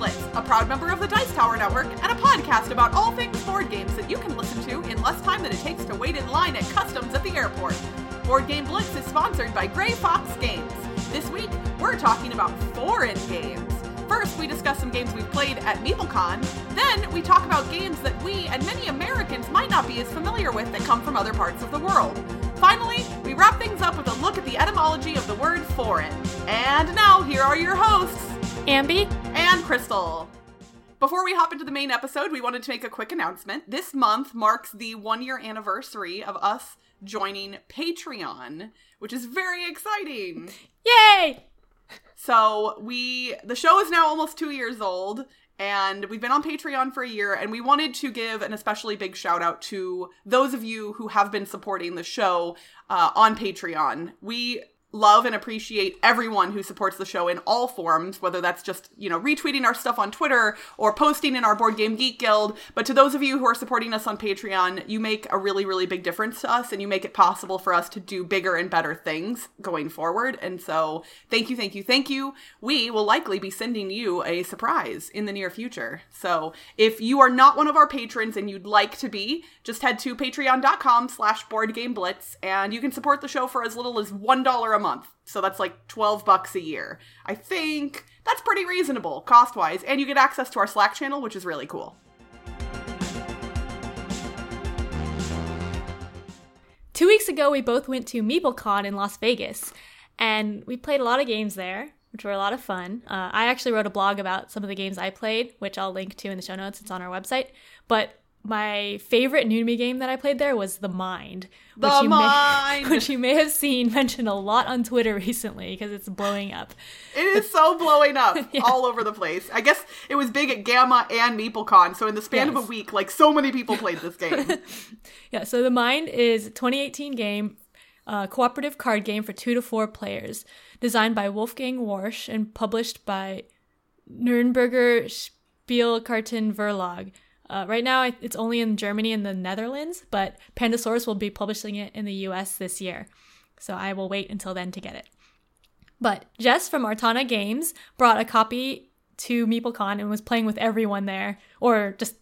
Blitz, a proud member of the Dice Tower Network, and a podcast about all things board games that you can listen to in less time than it takes to wait in line at customs at the airport. Board Game Blitz is sponsored by Grey Fox Games. This week, we're talking about foreign games. First, we discuss some games we've played at MeepleCon. Then, we talk about games that we and many Americans might not be as familiar with that come from other parts of the world. Finally, we wrap things up with a look at the etymology of the word foreign. And now, here are your hosts, Ambi? And Crystal. Before we hop into the main episode, we wanted to make a quick announcement. This month marks the one year anniversary of us joining Patreon, which is very exciting. Yay! So we the show is now almost two years old, and we've been on Patreon for a year, and we wanted to give an especially big shout out to those of you who have been supporting the show uh, on Patreon. We love and appreciate everyone who supports the show in all forms whether that's just you know retweeting our stuff on twitter or posting in our board game geek guild. But to those of you who are supporting us on patreon you make a really really big difference to us and you make it possible for us to do bigger and better things going forward. And so thank you thank you thank you. We will likely be sending you a surprise in the near future. So if you are not one of our patrons and you'd like to be just head to patreon.com slash board game blitz and you can support the show for as little as one dollar a month. So that's like 12 bucks a year. I think that's pretty reasonable cost wise. And you get access to our Slack channel, which is really cool. Two weeks ago, we both went to MeepleCon in Las Vegas, and we played a lot of games there, which were a lot of fun. Uh, I actually wrote a blog about some of the games I played, which I'll link to in the show notes. It's on our website. But my favorite new to me game that I played there was The Mind. The which you Mind! May, which you may have seen mentioned a lot on Twitter recently because it's blowing up. It is so blowing up Yeah. all over the place. I guess it was big at GAMA and MeepleCon. So in the span of a week, like so many people played this game. Yeah, so The Mind is a 2018 game, uh, cooperative card game for two to four players, designed by Wolfgang Warsch and published by Nürnberger Spielkarten Verlag. Uh, right now, it's only in Germany and the Netherlands, but Pandasaurus will be publishing it in the US this year. So I will wait until then to get it. But Jess from Artana Games brought a copy to MeepleCon and was playing with everyone there, or just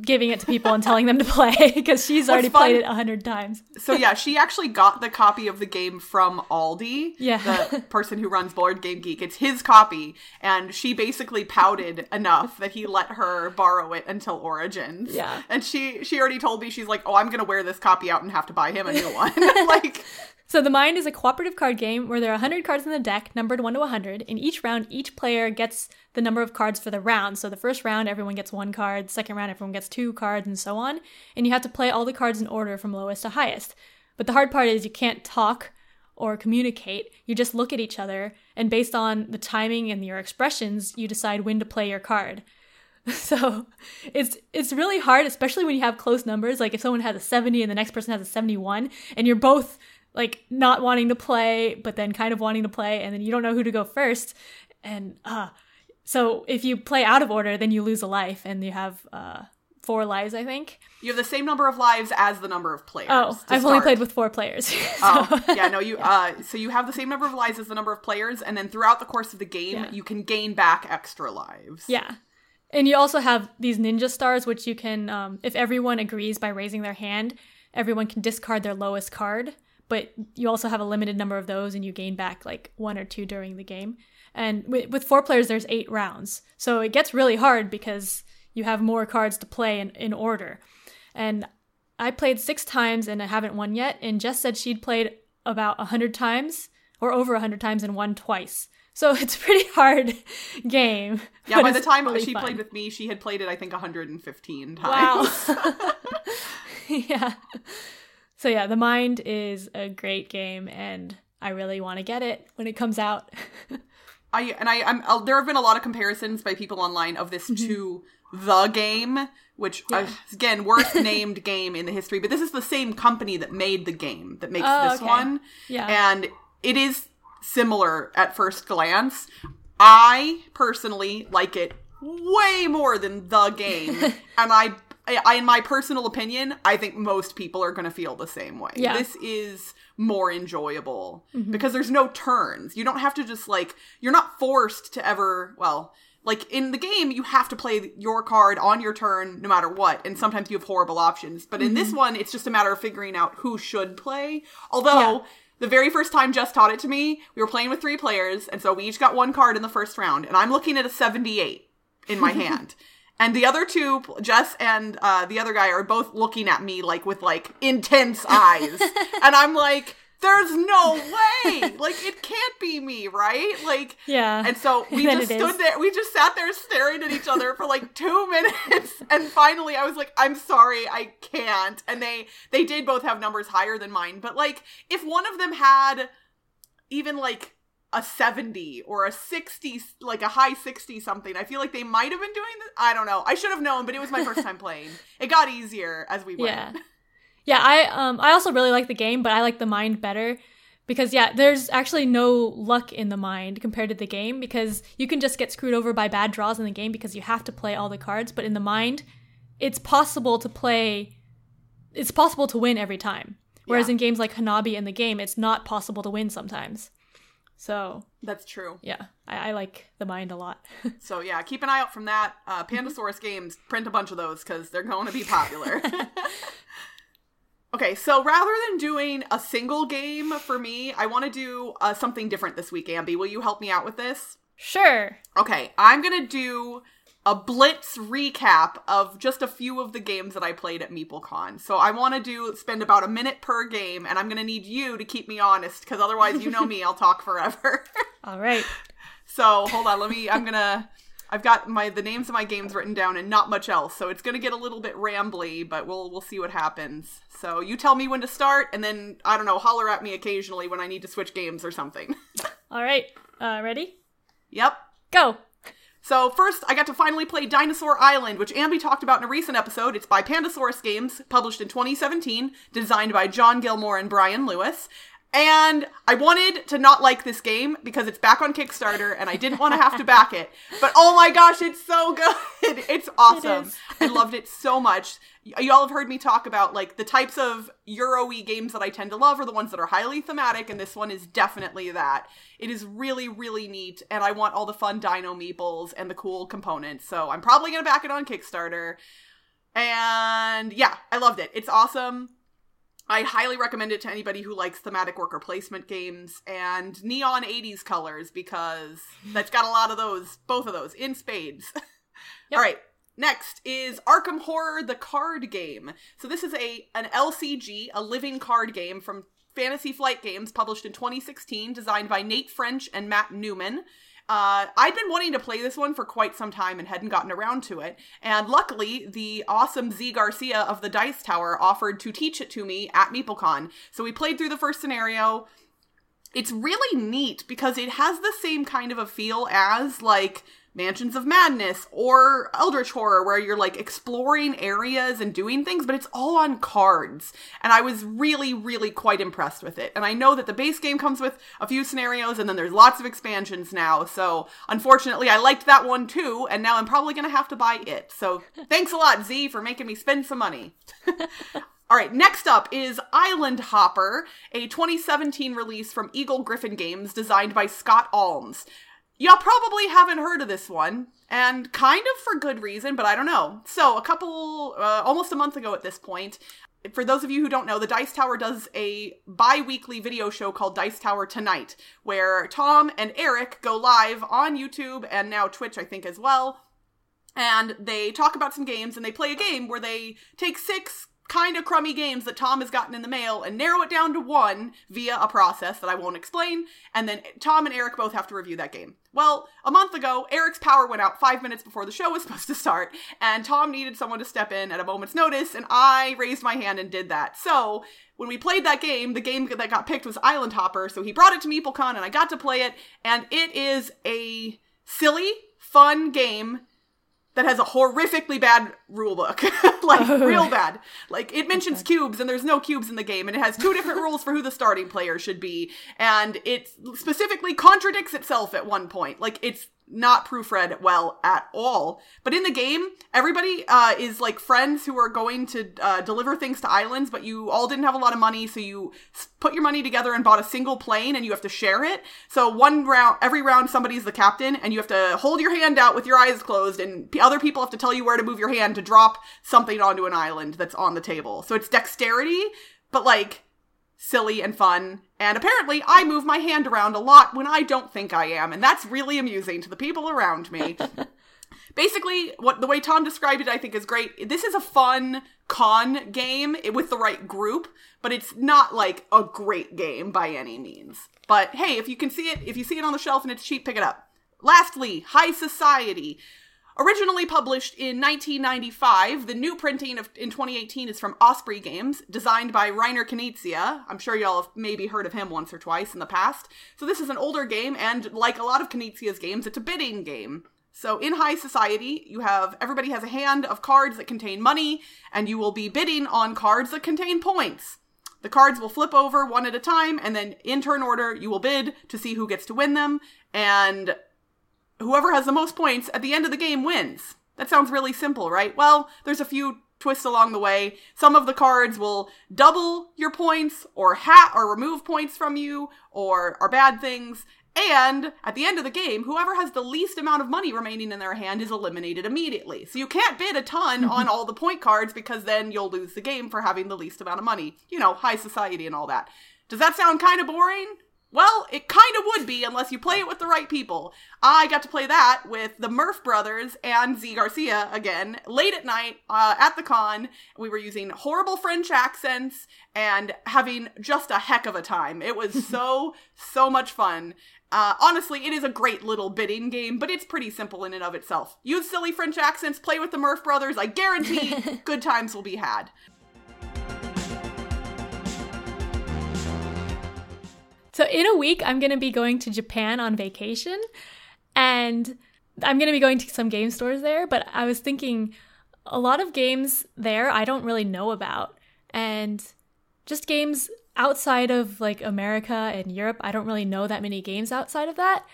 giving it to people and telling them to play because she's already fun- played it a hundred times. So yeah, she actually got the copy of the game from Aldie, Yeah. the person who runs Board Game Geek. It's his copy, and she basically pouted enough that he let her borrow it until Origins. Yeah. and she she already told me she's like, oh, I'm gonna wear this copy out and have to buy him a new one. like, So the Mind is a cooperative card game where there are 100 cards in the deck, numbered 1 to 100. In each round, each player gets the number of cards for the round. So the first round, everyone gets one card. Second round, everyone gets two cards, and so on. And you have to play all the cards in order from lowest to highest. But the hard part is you can't talk or communicate. You just look at each other, and based on the timing and your expressions, you decide when to play your card. So it's it's really hard, especially when you have close numbers. Like if someone has a 70 and the next person has a 71, and you're both like not wanting to play, but then kind of wanting to play, and then you don't know who to go first. And uh so if you play out of order, then you lose a life, and you have uh four lives, I think. you have the same number of lives as the number of players. Oh, I've only played with four players. Oh, yeah, no, you uh so you have the same number of lives as the number of players, and then throughout the course of the game, Yeah. you can gain back extra lives. Yeah. And you also have these ninja stars, which you can, um, if everyone agrees by raising their hand, everyone can discard their lowest card. But you also have a limited number of those, and you gain back like one or two during the game. And with, with four players, there's eight rounds. So it gets really hard because you have more cards to play in, in order. And I played six times and I haven't won yet. And Jess said she'd played about a hundred times or over a hundred times and won twice. So it's a pretty hard game. Yeah, by the time really she fun. played with me, she had played it I think 115 times. Wow. yeah. So yeah, The Mind is a great game and I really want to get it when it comes out. I and I I'm uh, there have been a lot of comparisons by people online of this to the game, which uh, again worst named game in the history, but this is the same company that made the game that makes Oh, this okay. one. Yeah. And it is similar at first glance. I personally like it way more than the game, and I, I, in my personal opinion, I think most people are going to feel the same way. Yeah. This is more enjoyable because there's no turns. You don't have to just like you're not forced to ever. Well, like in the game you have to play your card on your turn no matter what and sometimes you have horrible options but in Mm-hmm. this one it's just a matter of figuring out who should play although Yeah. the very first time Jess taught it to me we were playing with three players and so we each got one card in the first round and i'm looking at a 78 in my hand and the other two jess and uh, the other guy are both looking at me like with like intense eyes and i'm like there's no way like it can't be me right like Yeah. and so we just stood is. there. We just sat there staring at each other for like two minutes, and finally, I was like, "I'm sorry, I can't." And they they did both have numbers higher than mine, but like if one of them had even like a 70 or a 60 like a high 60 something i feel like they might have been doing this i don't know i should have known but it was my first time playing it got easier as we went Yeah. Yeah, I um I also really like the game, but I like the mind better because yeah, there's actually no luck in the mind compared to the game because you can just get screwed over by bad draws in the game because you have to play all the cards, but in the mind, it's possible to play it's possible to win every time. Whereas Yeah. in games like Hanabi and the game, it's not possible to win sometimes. So, that's true yeah, I, I like the mind a lot. So yeah, keep an eye out from that. Uh, Pandasaurus games, print a bunch of those because they're going to be popular. okay, so rather than doing a single game for me, I want to do uh, something different this week. Ambi, will you help me out with this? sure. Okay, I'm gonna do a blitz recap of just a few of the games that I played at MeepleCon. So I want to do spend about a minute per game, and I'm gonna need you to keep me honest because otherwise, you know me, I'll talk forever. All right. So hold on, let me. I'm gonna. I've got my the names of my games written down and not much else, so it's gonna get a little bit rambly, but we'll we'll see what happens. So you tell me when to start, and then I don't know, holler at me occasionally when I need to switch games or something. All right. Uh ready? yep. Go. So first, I got to finally play Dinosaur Island, which Ambi talked about in a recent episode. It's by Pandasaurus Games, published in 2017, designed by John Gilmour and Brian Lewis. And I wanted to not like this game because it's back on Kickstarter and I didn't want to have to back it. But oh my gosh, it's so good. It's awesome. is. I loved it so much. Y'all have heard me talk about like the types of Euro-y games that I tend to love are the ones that are highly thematic, and this one is definitely that. It is really, really neat, and I want all the fun dino meeples and the cool components. So I'm probably gonna back it on Kickstarter. And yeah, I loved it. It's awesome. I highly recommend it to anybody who likes thematic worker placement games and neon 80s colors because that's got a lot of those, both of those, in spades. All right. Next is Arkham Horror the card game. So this is a an LCG, a living card game from Fantasy Flight Games, published in 2016, designed by Nate French and Matt Newman. Uh, I'd been wanting to play this one for quite some time and hadn't gotten around to it. And luckily, the awesome Z Garcia of the Dice Tower offered to teach it to me at MeepleCon. So we played through the first scenario. It's really neat because it has the same kind of a feel as like Mansions of Madness or Eldritch Horror, where you're like exploring areas and doing things, but it's all on cards. And I was really, really quite impressed with it. And I know that the base game comes with a few scenarios and then there's lots of expansions now. So unfortunately, I liked that one too, and now I'm probably going to have to buy it. So thanks a lot, Z, for making me spend some money. All right, next up is Island Hopper, a 2017 release from Eagle-Gryphon Games designed by Scott Almes. Y'all probably haven't heard of this one, and kind of for good reason, but I don't know. So, a couple, uh, almost a month ago at this point, for those of you who don't know, the Dice Tower does a bi weekly video show called Dice Tower Tonight, where Tom and Eric go live on YouTube and now Twitch, I think, as well and they talk about some games and they play a game where they take six kind of crummy games that Tom has gotten in the mail and narrow it down to one via a process that I won't explain. And then Tom and Eric both have to review that game. Well, a month ago, Eric's power went out five minutes before the show was supposed to start, and Tom needed someone to step in at a moment's notice, and I raised my hand and did that. So, when we played that game, the game that got picked was Island Hopper, so he brought it to MeepleCon and I got to play it, and it is a silly, fun game that has a horrifically bad rule book. like, oh. real bad. Like, it mentions cubes, and there's no cubes in the game, and it has two different rules for who the starting player should be, and it specifically contradicts itself at one point. Like, it's not proofread well at all. But in the game, everybody uh, is like friends who are going to uh, deliver things to islands, but you all didn't have a lot of money, so you put your money together and bought a single plane, and you have to share it. So one round, every round, somebody's the captain, and you have to hold your hand out with your eyes closed, and other people have to tell you where to move your hand to drop something onto an island that's on the table. So it's dexterity, but like silly and fun. And apparently, I move my hand around a lot when I don't think I am, and that's really amusing to the people around me. Basically, what the way Tom described it, I think is great. This is a fun con game with the right group, but it's not like a great game by any means. But hey, if you can see it, if you see it on the shelf and it's cheap, pick it up. Lastly, High Society. Originally published in 1995, the new printing of in 2018 is from Osprey Games, designed by Reiner Knizia. I'm sure y'all have maybe heard of him once or twice in the past. So this is an older game, and like a lot of Knizia's games, it's a bidding game. So in high society, you have everybody has a hand of cards that contain money, and you will be bidding on cards that contain points. The cards will flip over one at a time, and then in turn order, you will bid to see who gets to win them. And whoever has the most points at the end of the game wins. That sounds really simple, right? Well, there's a few twists along the way. Some of the cards will double your points or hat or remove points from you or are bad things. And at the end of the game, whoever has the least amount of money remaining in their hand is eliminated immediately. So you can't bid a ton on all the point cards because then you'll lose the game for having the least amount of money. You know, high society and all that. Does that sound kind of boring? Well, it kind of would be unless you play it with the right people. I got to play that with the Murph brothers and Z Garcia again late at night uh, at the con. We were using horrible French accents and having just a heck of a time. It was so, so much fun. Uh, honestly, it is a great little bidding game, but it's pretty simple in and of itself. Use silly French accents, play with the Murph brothers. I guarantee good times will be had. So in a week, I'm going to be going to Japan on vacation and I'm going to be going to some game stores there, but I was thinking a lot of games there I don't really know about and just games outside of like America and Europe, I don't really know that many games outside of that.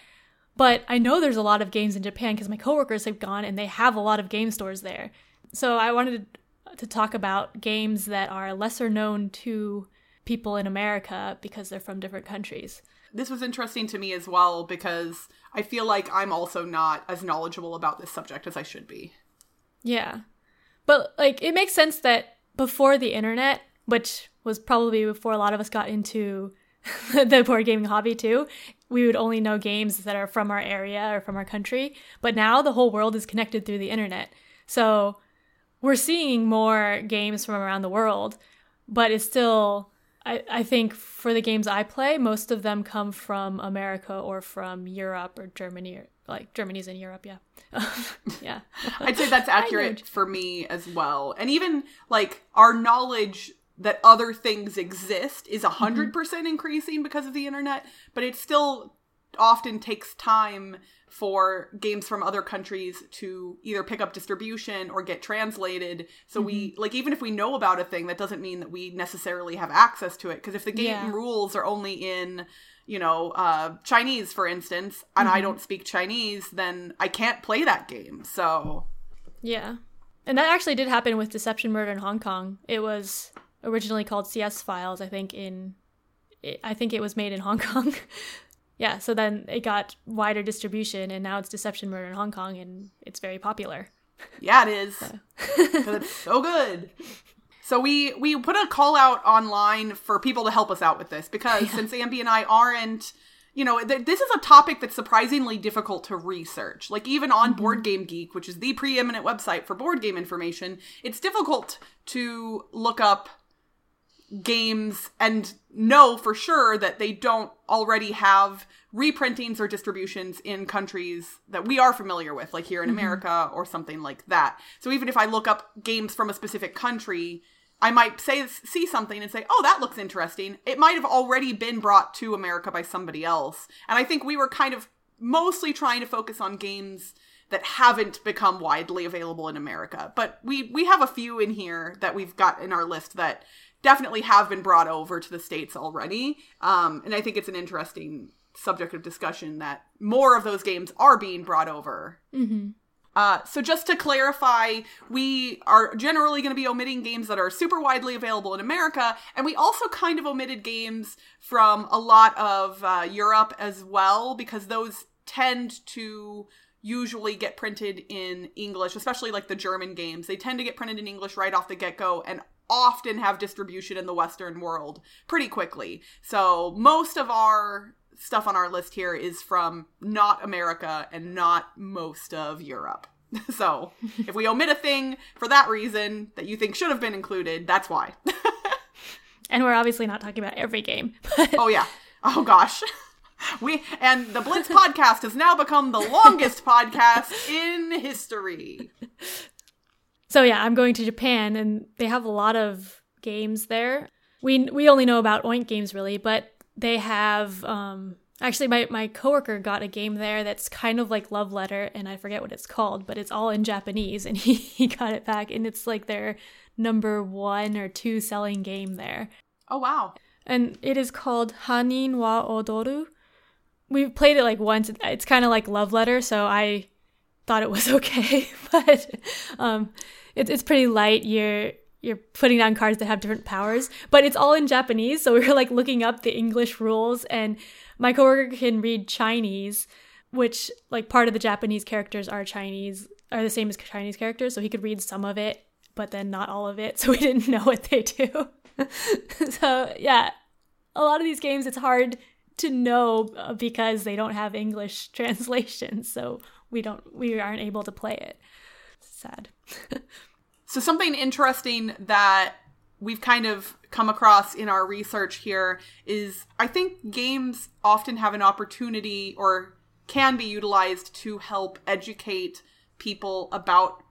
But I know there's a lot of games in Japan because my coworkers have gone and they have a lot of game stores there. So I wanted to talk about games that are lesser known to people in America because they're from different countries. This was interesting to me as well because I feel like I'm also not as knowledgeable about this subject as I should be. Yeah. But like it makes sense that before the internet, which was probably before a lot of us got into the board gaming hobby too, we would only know games that are from our area or from our country. But now the whole world is connected through the internet. So we're seeing more games from around the world, but it's still I, I think for the games I play, most of them come from America or from Europe or Germany or like Germany's in Europe, yeah. yeah. I'd say that's accurate for me as well. And even like our knowledge that other things exist is a 100% mm-hmm. percent increasing because of the internet, but it still often takes time for games from other countries to either pick up distribution or get translated. So mm-hmm. we like even if we know about a thing, that doesn't mean that we necessarily have access to it. Because if the game yeah. rules are only in you know uh, Chinese, for instance, and mm-hmm. I don't speak Chinese, then I can't play that game. So yeah, and that actually did happen with Deception Murder in Hong Kong. It was originally called CS Files, I think in I think it was made in Hong Kong. yeah, so then it got wider distribution, and now it's Deception Murder in Hong Kong, and it's very popular. Yeah, it is. So. it's so good. So we we put a call out online for people to help us out with this because yeah. since Ambi and I aren't, you know, th- this is a topic that's surprisingly difficult to research. Like even on mm-hmm. Board Game Geek, which is the preeminent website for board game information, it's difficult to look up games and know for sure that they don't already have reprintings or distributions in countries that we are familiar with, like here in mm-hmm. America or something like that. So even if I look up games from a specific country, I might say see something and say, "Oh, that looks interesting." It might have already been brought to America by somebody else. And I think we were kind of mostly trying to focus on games that haven't become widely available in America. But we we have a few in here that we've got in our list that definitely have been brought over to the states already um, and i think it's an interesting subject of discussion that more of those games are being brought over. Mm-hmm. Uh, so just to clarify, we are generally going to be omitting games that are super widely available in America, and we also kind of omitted games from a lot of uh, Europe as well because those tend to usually get printed in English, especially like the German games. They tend to get printed in English right off the get go and often have distribution in the Western world pretty quickly. So most of our stuff on our list here is from not America and not most of Europe. so if we omit a thing for that reason that you think should have been included, that's why. and we're obviously not talking about every game. But oh yeah. Oh gosh. We and the Blitz podcast has now become the longest podcast in history. So yeah, I'm going to Japan and they have a lot of games there. We we only know about Oink games really, but they have um actually my my coworker got a game there that's kind of like Love Letter and I forget what it's called, but it's all in Japanese and he, he got it back and it's like their number 1 or 2 selling game there. Oh wow. And it is called Hannin wa Odoru. We've played it like once. It's kind of like Love Letter, so I thought it was okay, but um it, it's pretty light. You're you're putting down cards that have different powers, but it's all in Japanese. So we were like looking up the English rules, and my coworker can read Chinese, which like part of the Japanese characters are Chinese, are the same as Chinese characters. So he could read some of it, but then not all of it. So we didn't know what they do. so yeah, a lot of these games it's hard to know uh, because they don't have English translations. So we don't we aren't able to play it. Sad. So, something interesting that we've kind of come across in our research here is I think games often have an opportunity or can be utilized to help educate people about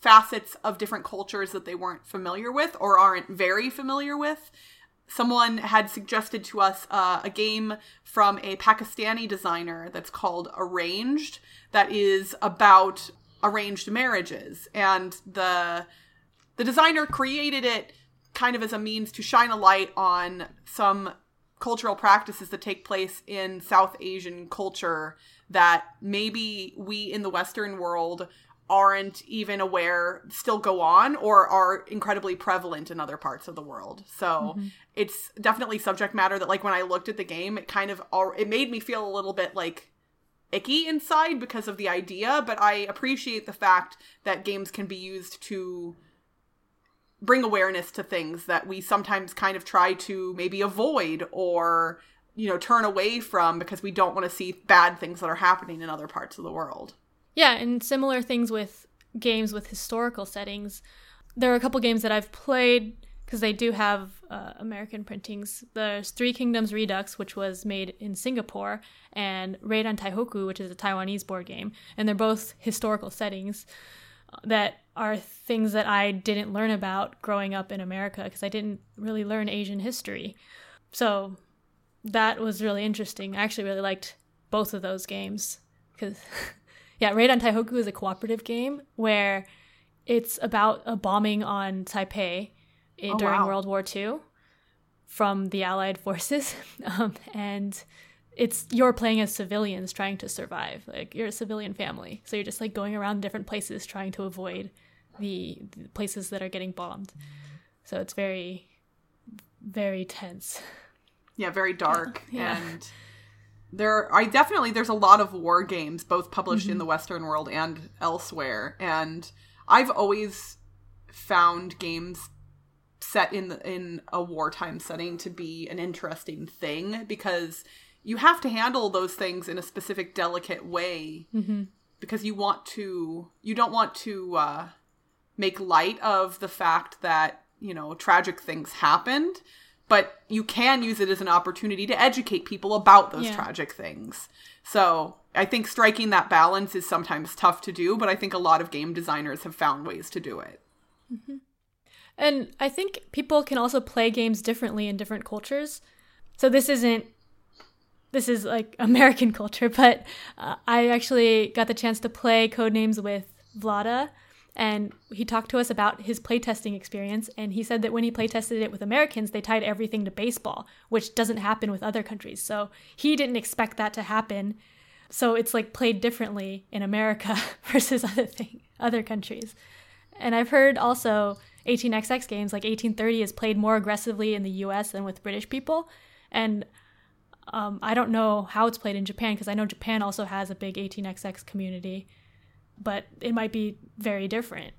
facets of different cultures that they weren't familiar with or aren't very familiar with. Someone had suggested to us uh, a game from a Pakistani designer that's called Arranged, that is about arranged marriages. And the the designer created it kind of as a means to shine a light on some cultural practices that take place in South Asian culture that maybe we in the Western world aren't even aware still go on or are incredibly prevalent in other parts of the world. So mm-hmm. it's definitely subject matter that like when I looked at the game, it kind of it made me feel a little bit like icky inside because of the idea, but I appreciate the fact that games can be used to bring awareness to things that we sometimes kind of try to maybe avoid or you know turn away from because we don't want to see bad things that are happening in other parts of the world. Yeah, and similar things with games with historical settings. There are a couple games that I've played because they do have uh, American printings. There's Three Kingdoms Redux, which was made in Singapore, and Raid on Taihoku, which is a Taiwanese board game, and they're both historical settings that are things that I didn't learn about growing up in America because I didn't really learn Asian history. So that was really interesting. I actually really liked both of those games because, yeah, Raid on Taihoku is a cooperative game where it's about a bombing on Taipei oh, during wow. World War II from the Allied forces, um, and it's you're playing as civilians trying to survive. Like you're a civilian family, so you're just like going around different places trying to avoid the, the places that are getting bombed. So it's very, very tense. Yeah, very dark yeah. and there i definitely there's a lot of war games both published mm-hmm. in the western world and elsewhere and i've always found games set in the, in a wartime setting to be an interesting thing because you have to handle those things in a specific delicate way mm-hmm. because you want to you don't want to uh, make light of the fact that you know tragic things happened but you can use it as an opportunity to educate people about those yeah. tragic things so i think striking that balance is sometimes tough to do but i think a lot of game designers have found ways to do it mm-hmm. and i think people can also play games differently in different cultures so this isn't this is like American culture, but uh, I actually got the chance to play Codenames with Vlaada, And he talked to us about his playtesting experience. And he said that when he playtested it with Americans, they tied everything to baseball, which doesn't happen with other countries. So he didn't expect that to happen. So it's like played differently in America versus other thing, other countries. And I've heard also 18xx games like 1830 is played more aggressively in the US than with British people. And um, I don't know how it's played in Japan because I know Japan also has a big 18xx community, but it might be very different.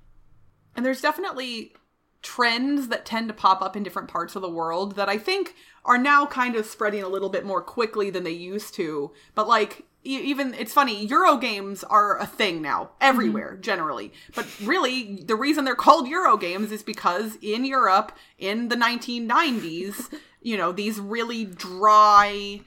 And there's definitely trends that tend to pop up in different parts of the world that I think are now kind of spreading a little bit more quickly than they used to. But like even it's funny euro games are a thing now everywhere mm-hmm. generally but really the reason they're called euro games is because in europe in the 1990s you know these really dry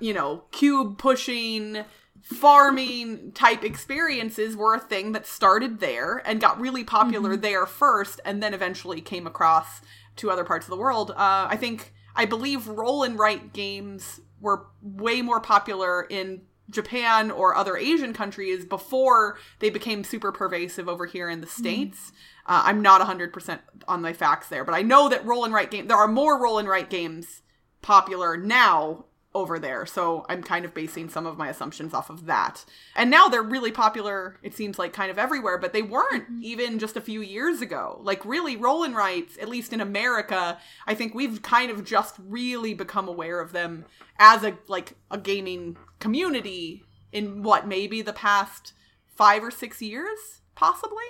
you know cube pushing farming type experiences were a thing that started there and got really popular mm-hmm. there first and then eventually came across to other parts of the world uh, i think i believe roll and write games were way more popular in Japan or other Asian countries before they became super pervasive over here in the hmm. States. Mm. Uh, I'm not 100% on my facts there, but I know that roll and write game there are more roll and write games popular now over there. So I'm kind of basing some of my assumptions off of that. And now they're really popular, it seems like kind of everywhere, but they weren't mm-hmm. even just a few years ago. Like really roll and writes, at least in America, I think we've kind of just really become aware of them as a like a gaming community in what maybe the past 5 or 6 years possibly.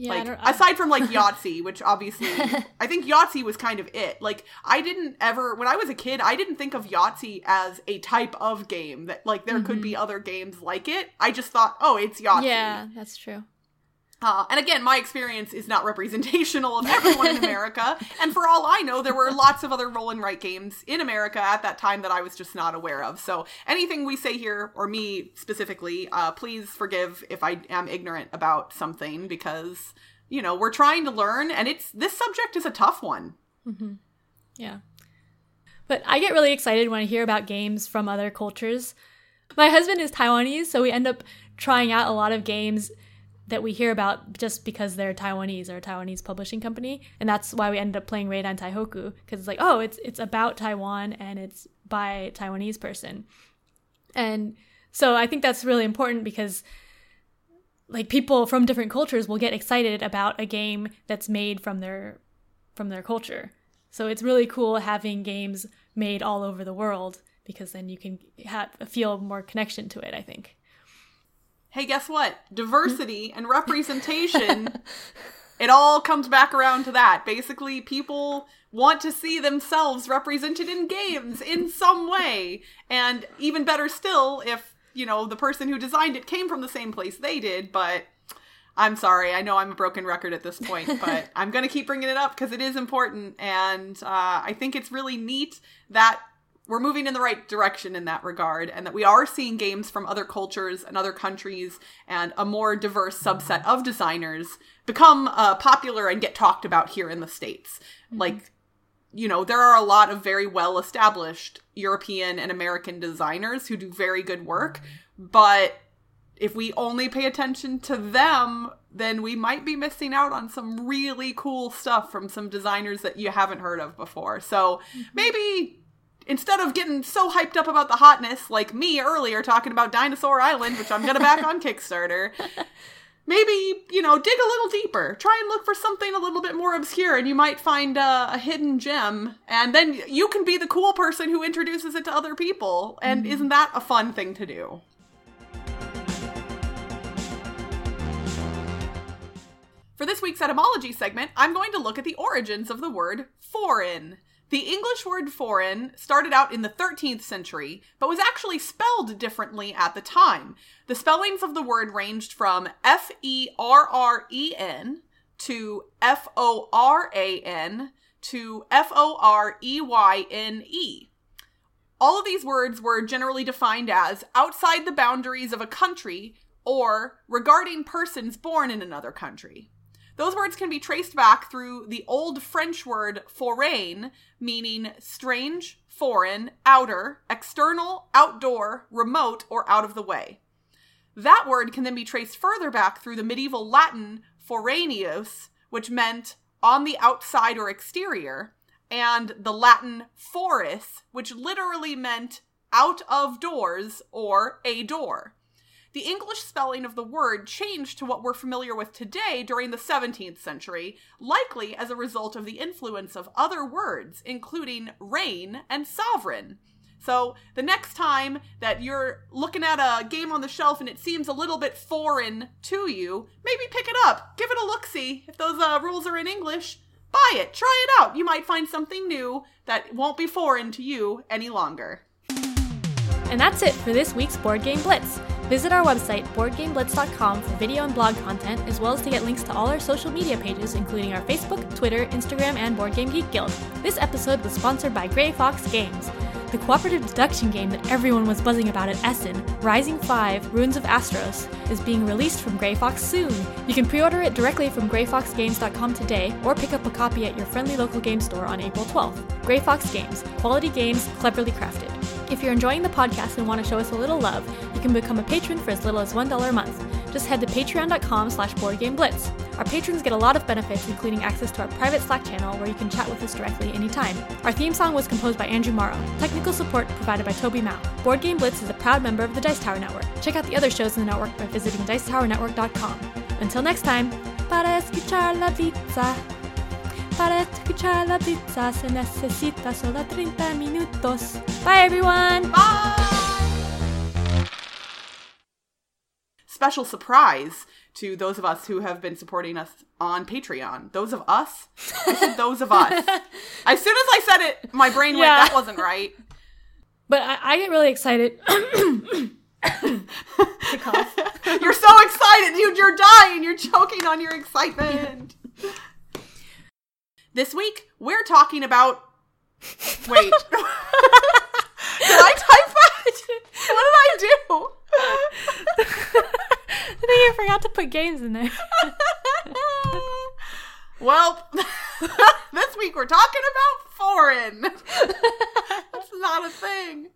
Yeah, like aside from like Yahtzee, which obviously I think Yahtzee was kind of it. Like I didn't ever when I was a kid, I didn't think of Yahtzee as a type of game that like there mm-hmm. could be mm-hmm. other games like it. I just thought, oh, it's Yahtzee. Yeah, that's true. Uh, and again, my experience is not representational of everyone in America. And for all I know, there were lots of other roll and write games in America at that time that I was just not aware of. So anything we say here, or me specifically, uh, please forgive if I am ignorant about something because, you know, we're trying to learn and it's this subject is a tough one. Mm-hmm. Yeah. But I get really excited when I hear about games from other cultures. My husband is Taiwanese, so we end up trying out a lot of games that we hear about just because they're Taiwanese or a Taiwanese publishing company, and that's why we ended up playing Raid on Taihoku because it's like, oh, it's it's about Taiwan and it's by a Taiwanese person, and so I think that's really important because like people from different cultures will get excited about a game that's made from their from their culture. So it's really cool having games made all over the world because then you can have feel more connection to it, I think hey, guess what? Diversity and representation, it all comes back around to that. Basically, people want to see themselves represented in games in some way. And even better still, if, you know, the person who designed it came from the same place they did, but. I'm sorry. I know I'm a broken record at this point, but I'm going to keep bringing it up because it is important. And uh, I think it's really neat that we're moving in the right direction in that regard and that we are seeing games from other cultures and other countries and a more diverse subset of designers become uh, popular and get talked about here in the states mm-hmm. like you know there are a lot of very well established european and american designers who do very good work but if we only pay attention to them then we might be missing out on some really cool stuff from some designers that you haven't heard of before so mm-hmm. maybe instead of getting so hyped up about the hotness like me earlier talking about Dinosaur Island, which I'm gonna back on Kickstarter, maybe you know dig a little deeper, try and look for something a little bit more obscure, and you might find uh, a hidden gem, and then you can be the cool person who introduces it to other people, and mm isn't that a fun thing to do? For this week's etymology segment, I'm going to look at the origins of the word foreign. The English word foreign started out in the 13th century, but was actually spelled differently at the time. The spellings of the word ranged from F E R R E N to F O R A N to F O R E Y N E. All of these words were generally defined as outside the boundaries of a country or regarding persons born in another country. Those words can be traced back through the old French word forain, meaning strange, foreign, outer, external, outdoor, remote, or out of the way. That word can then be traced further back through the medieval Latin foraneus, which meant on the outside or exterior, and the Latin foris, which literally meant out of doors or a door. The English spelling of the word changed to what we're familiar with today during the 17th century, likely as a result of the influence of other words, including reign and sovereign. So the next time that you're looking at a game on the shelf and it seems a little bit foreign to you, maybe pick it up, give it a look see. If those uh, rules are in English, buy it, try it out. You might find something new that won't be foreign to you any longer. And that's it for this week's Board Game Blitz. Visit our website, boardgameblitz.com, for video and blog content, as well as to get links to all our social media pages, including our Facebook, Twitter, Instagram, and Board Game Geek Guild. This episode was sponsored by Grey Fox Games. The cooperative deduction game that everyone was buzzing about at Essen, Rising 5 Runes of Asteros, is being released from Grey Fox soon. You can pre order it directly from greyfoxgames.com today or pick up a copy at your friendly local game store on April 12th. Grey Fox Games, quality games cleverly crafted. If you're enjoying the podcast and want to show us a little love, you can become a patron for as little as $1 a month. Just head to patreon.com slash boardgameblitz. Our patrons get a lot of benefits, including access to our private Slack channel where you can chat with us directly anytime. Our theme song was composed by Andrew Morrow. Technical support provided by Toby Mao. Board Game Blitz is a proud member of the Dice Tower Network. Check out the other shows in the network by visiting dicetowernetwork.com. Until next time, para escuchar la pizza. Para escuchar la pizza se necesita solo 30 minutos. Bye everyone! Bye! Special surprise to those of us who have been supporting us on Patreon. Those of us? I those of us. As soon as I said it, my brain went, Yeah. that wasn't right. But I, I get really excited. to cough. You're so excited. You, you're dying. You're choking on your excitement. this week, we're talking about. Wait. did I type that? What did I do? I think I forgot to put games in there. well, this week we're talking about foreign. That's not a thing.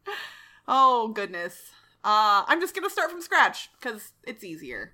Oh, goodness. Uh, I'm just going to start from scratch because it's easier.